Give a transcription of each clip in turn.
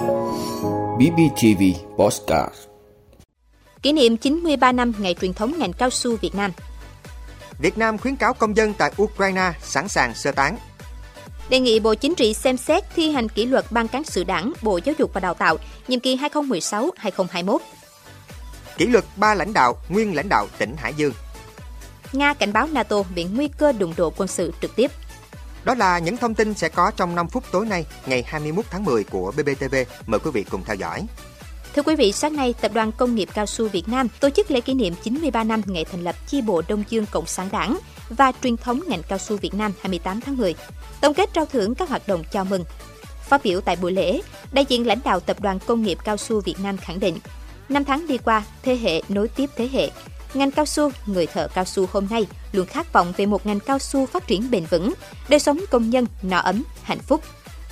BBTV Postcard Kỷ niệm 93 năm ngày truyền thống ngành cao su Việt Nam. Việt Nam khuyến cáo công dân tại Ukraine sẵn sàng sơ tán. Đề nghị Bộ Chính trị xem xét thi hành kỷ luật Ban cán sự Đảng, Bộ Giáo dục và Đào tạo nhiệm kỳ 2016-2021. Kỷ luật ba lãnh đạo, nguyên lãnh đạo tỉnh Hải Dương. Nga cảnh báo NATO bị nguy cơ đụng độ quân sự trực tiếp. Đó là những thông tin sẽ có trong 5 phút tối nay, ngày 21 tháng 10 của BBTV. Mời quý vị cùng theo dõi. Thưa quý vị, sáng nay, Tập đoàn Công nghiệp Cao su Việt Nam tổ chức lễ kỷ niệm 93 năm ngày thành lập chi bộ Đông Dương Cộng sản Đảng và truyền thống ngành cao su Việt Nam 28 tháng 10. Tổng kết trao thưởng các hoạt động chào mừng. Phát biểu tại buổi lễ, đại diện lãnh đạo Tập đoàn Công nghiệp Cao su Việt Nam khẳng định, năm tháng đi qua, thế hệ nối tiếp thế hệ, ngành cao su, người thợ cao su hôm nay luôn khát vọng về một ngành cao su phát triển bền vững, đời sống công nhân no ấm, hạnh phúc.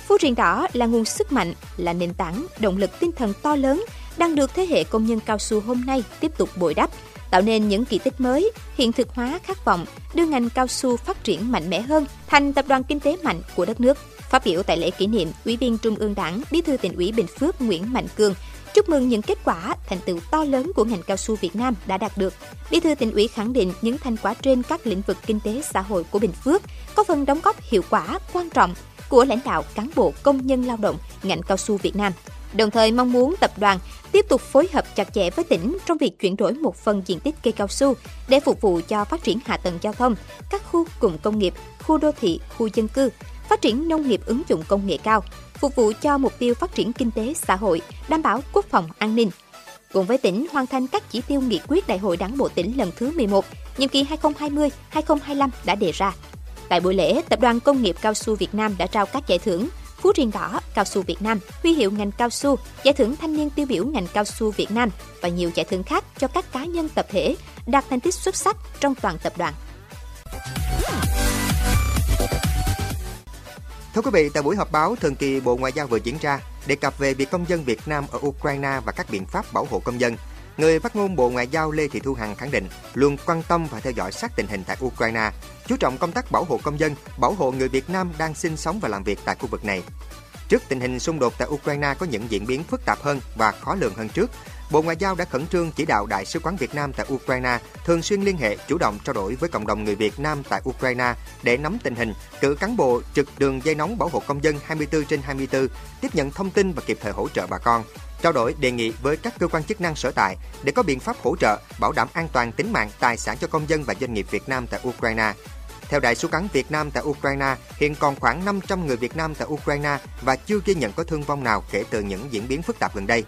Phú Riêng Đỏ là nguồn sức mạnh, là nền tảng, động lực tinh thần to lớn đang được thế hệ công nhân cao su hôm nay tiếp tục bồi đắp, tạo nên những kỳ tích mới, hiện thực hóa khát vọng đưa ngành cao su phát triển mạnh mẽ hơn thành tập đoàn kinh tế mạnh của đất nước. Phát biểu tại lễ kỷ niệm, Ủy viên Trung ương Đảng, Bí thư tỉnh ủy Bình Phước Nguyễn Mạnh cường chúc mừng những kết quả, thành tựu to lớn của ngành cao su Việt Nam đã đạt được. Bí thư tỉnh ủy khẳng định những thành quả trên các lĩnh vực kinh tế xã hội của Bình Phước có phần đóng góp hiệu quả quan trọng của lãnh đạo cán bộ công nhân lao động ngành cao su Việt Nam. Đồng thời mong muốn tập đoàn tiếp tục phối hợp chặt chẽ với tỉnh trong việc chuyển đổi một phần diện tích cây cao su để phục vụ cho phát triển hạ tầng giao thông, các khu cụm công nghiệp, khu đô thị, khu dân cư, phát triển nông nghiệp ứng dụng công nghệ cao, phục vụ cho mục tiêu phát triển kinh tế xã hội, đảm bảo quốc phòng an ninh. Cùng với tỉnh hoàn thành các chỉ tiêu nghị quyết Đại hội Đảng bộ tỉnh lần thứ 11, nhiệm kỳ 2020-2025 đã đề ra. Tại buổi lễ, Tập đoàn Công nghiệp Cao su Việt Nam đã trao các giải thưởng Phú Riêng Đỏ, Cao su Việt Nam, huy hiệu ngành cao su, giải thưởng thanh niên tiêu biểu ngành cao su Việt Nam và nhiều giải thưởng khác cho các cá nhân tập thể đạt thành tích xuất sắc trong toàn tập đoàn. Thưa quý vị, tại buổi họp báo thường kỳ Bộ Ngoại giao vừa diễn ra, đề cập về việc công dân Việt Nam ở Ukraine và các biện pháp bảo hộ công dân, người phát ngôn Bộ Ngoại giao Lê Thị Thu Hằng khẳng định luôn quan tâm và theo dõi sát tình hình tại Ukraine, chú trọng công tác bảo hộ công dân, bảo hộ người Việt Nam đang sinh sống và làm việc tại khu vực này. Trước tình hình xung đột tại Ukraine có những diễn biến phức tạp hơn và khó lường hơn trước, Bộ Ngoại giao đã khẩn trương chỉ đạo Đại sứ quán Việt Nam tại Ukraine thường xuyên liên hệ chủ động trao đổi với cộng đồng người Việt Nam tại Ukraine để nắm tình hình, cử cán bộ trực đường dây nóng bảo hộ công dân 24 trên 24, tiếp nhận thông tin và kịp thời hỗ trợ bà con. Trao đổi đề nghị với các cơ quan chức năng sở tại để có biện pháp hỗ trợ, bảo đảm an toàn tính mạng, tài sản cho công dân và doanh nghiệp Việt Nam tại Ukraine. Theo Đại sứ quán Việt Nam tại Ukraine, hiện còn khoảng 500 người Việt Nam tại Ukraine và chưa ghi nhận có thương vong nào kể từ những diễn biến phức tạp gần đây.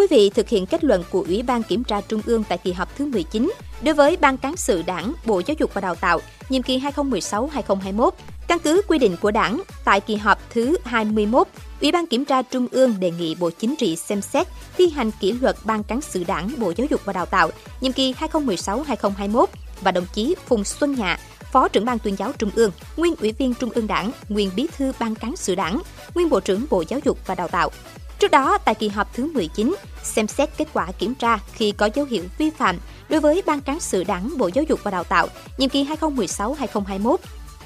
Quý vị, thực hiện kết luận của Ủy ban Kiểm tra Trung ương tại kỳ họp thứ 19 đối với Ban Cán sự Đảng, Bộ Giáo dục và Đào tạo, nhiệm kỳ 2016-2021, căn cứ quy định của Đảng, tại kỳ họp thứ 21, Ủy ban Kiểm tra Trung ương đề nghị Bộ Chính trị xem xét thi hành kỷ luật Ban Cán sự Đảng, Bộ Giáo dục và Đào tạo, nhiệm kỳ 2016-2021 và đồng chí Phùng Xuân Nhạ, Phó trưởng ban tuyên giáo Trung ương, nguyên ủy viên Trung ương Đảng, nguyên bí thư Ban cán sự Đảng, nguyên Bộ trưởng Bộ Giáo dục và Đào tạo. Trước đó, tại kỳ họp thứ 19, xem xét kết quả kiểm tra khi có dấu hiệu vi phạm đối với Ban cán sự Đảng Bộ Giáo dục và Đào tạo nhiệm kỳ 2016-2021.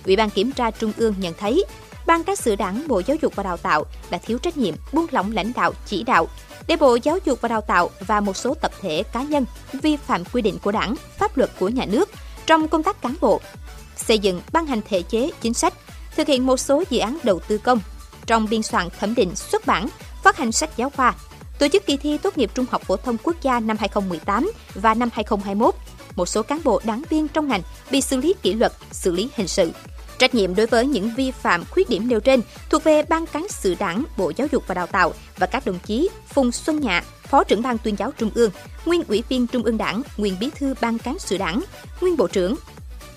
Ủy ban kiểm tra Trung ương nhận thấy Ban cán sự Đảng Bộ Giáo dục và Đào tạo đã thiếu trách nhiệm, buông lỏng lãnh đạo chỉ đạo, để Bộ Giáo dục và Đào tạo và một số tập thể cá nhân vi phạm quy định của Đảng, pháp luật của nhà nước trong công tác cán bộ, xây dựng ban hành thể chế chính sách, thực hiện một số dự án đầu tư công trong biên soạn thẩm định xuất bản, phát hành sách giáo khoa, tổ chức kỳ thi tốt nghiệp trung học phổ thông quốc gia năm 2018 và năm 2021. Một số cán bộ đáng viên trong ngành bị xử lý kỷ luật, xử lý hình sự. Trách nhiệm đối với những vi phạm khuyết điểm nêu trên thuộc về Ban cán sự Đảng, Bộ Giáo dục và Đào tạo và các đồng chí Phùng Xuân Nhạ, Phó trưởng Ban tuyên giáo Trung ương, nguyên Ủy viên Trung ương Đảng, nguyên Bí thư Ban cán sự Đảng, nguyên Bộ trưởng,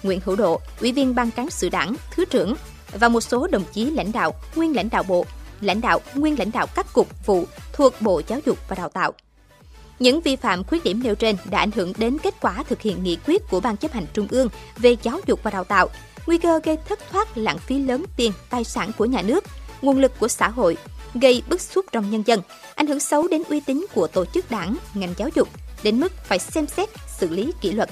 Nguyễn Hữu Độ, Ủy viên Ban cán sự Đảng, Thứ trưởng và một số đồng chí lãnh đạo, nguyên lãnh đạo bộ, lãnh đạo, nguyên lãnh đạo các cục vụ thuộc Bộ Giáo dục và Đào tạo. Những vi phạm khuyết điểm nêu trên đã ảnh hưởng đến kết quả thực hiện nghị quyết của Ban chấp hành Trung ương về giáo dục và đào tạo, nguy cơ gây thất thoát lãng phí lớn tiền, tài sản của nhà nước, nguồn lực của xã hội, gây bức xúc trong nhân dân, ảnh hưởng xấu đến uy tín của tổ chức đảng, ngành giáo dục, đến mức phải xem xét xử lý kỷ luật.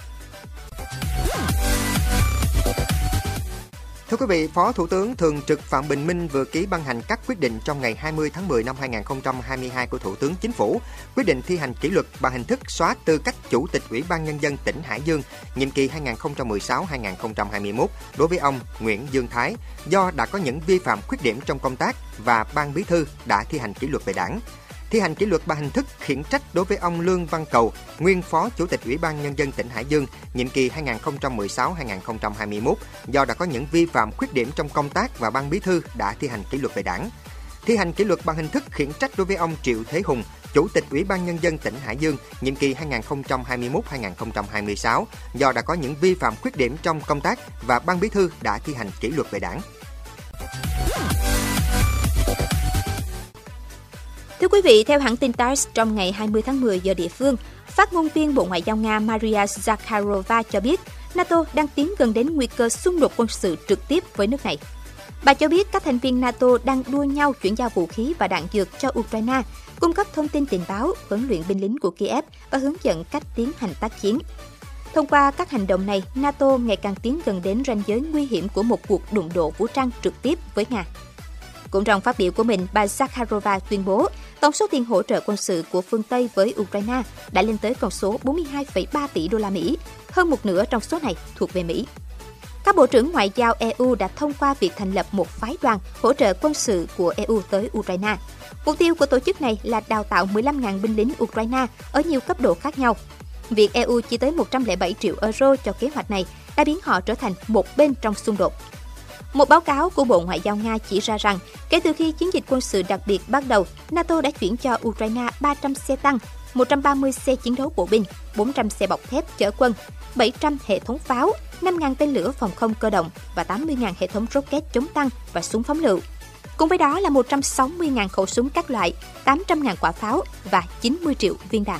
Thưa quý vị, Phó Thủ tướng Thường trực Phạm Bình Minh vừa ký ban hành các quyết định trong ngày 20 tháng 10 năm 2022 của Thủ tướng Chính phủ, quyết định thi hành kỷ luật bằng hình thức xóa tư cách Chủ tịch Ủy ban Nhân dân tỉnh Hải Dương, nhiệm kỳ 2016-2021 đối với ông Nguyễn Dương Thái do đã có những vi phạm khuyết điểm trong công tác và Ban Bí thư đã thi hành kỷ luật về đảng thi hành kỷ luật bằng hình thức khiển trách đối với ông Lương Văn Cầu, nguyên Phó Chủ tịch Ủy ban Nhân dân tỉnh Hải Dương, nhiệm kỳ 2016-2021 do đã có những vi phạm khuyết điểm trong công tác và ban bí thư đã thi hành kỷ luật về đảng. Thi hành kỷ luật bằng hình thức khiển trách đối với ông Triệu Thế Hùng, Chủ tịch Ủy ban Nhân dân tỉnh Hải Dương, nhiệm kỳ 2021-2026 do đã có những vi phạm khuyết điểm trong công tác và ban bí thư đã thi hành kỷ luật về đảng. Quý vị, theo hãng tin TASS, trong ngày 20 tháng 10 giờ địa phương, phát ngôn viên Bộ Ngoại giao Nga Maria Zakharova cho biết NATO đang tiến gần đến nguy cơ xung đột quân sự trực tiếp với nước này. Bà cho biết các thành viên NATO đang đua nhau chuyển giao vũ khí và đạn dược cho Ukraine, cung cấp thông tin tình báo, huấn luyện binh lính của Kiev và hướng dẫn cách tiến hành tác chiến. Thông qua các hành động này, NATO ngày càng tiến gần đến ranh giới nguy hiểm của một cuộc đụng độ vũ trang trực tiếp với Nga. Cũng trong phát biểu của mình, bà Zakharova tuyên bố tổng số tiền hỗ trợ quân sự của phương Tây với Ukraine đã lên tới con số 42,3 tỷ đô la Mỹ, hơn một nửa trong số này thuộc về Mỹ. Các bộ trưởng ngoại giao EU đã thông qua việc thành lập một phái đoàn hỗ trợ quân sự của EU tới Ukraine. Mục tiêu của tổ chức này là đào tạo 15.000 binh lính Ukraine ở nhiều cấp độ khác nhau. Việc EU chi tới 107 triệu euro cho kế hoạch này đã biến họ trở thành một bên trong xung đột. Một báo cáo của Bộ Ngoại giao Nga chỉ ra rằng, kể từ khi chiến dịch quân sự đặc biệt bắt đầu, NATO đã chuyển cho Ukraine 300 xe tăng, 130 xe chiến đấu bộ binh, 400 xe bọc thép chở quân, 700 hệ thống pháo, 5.000 tên lửa phòng không cơ động và 80.000 hệ thống rocket chống tăng và súng phóng lựu. Cùng với đó là 160.000 khẩu súng các loại, 800.000 quả pháo và 90 triệu viên đạn.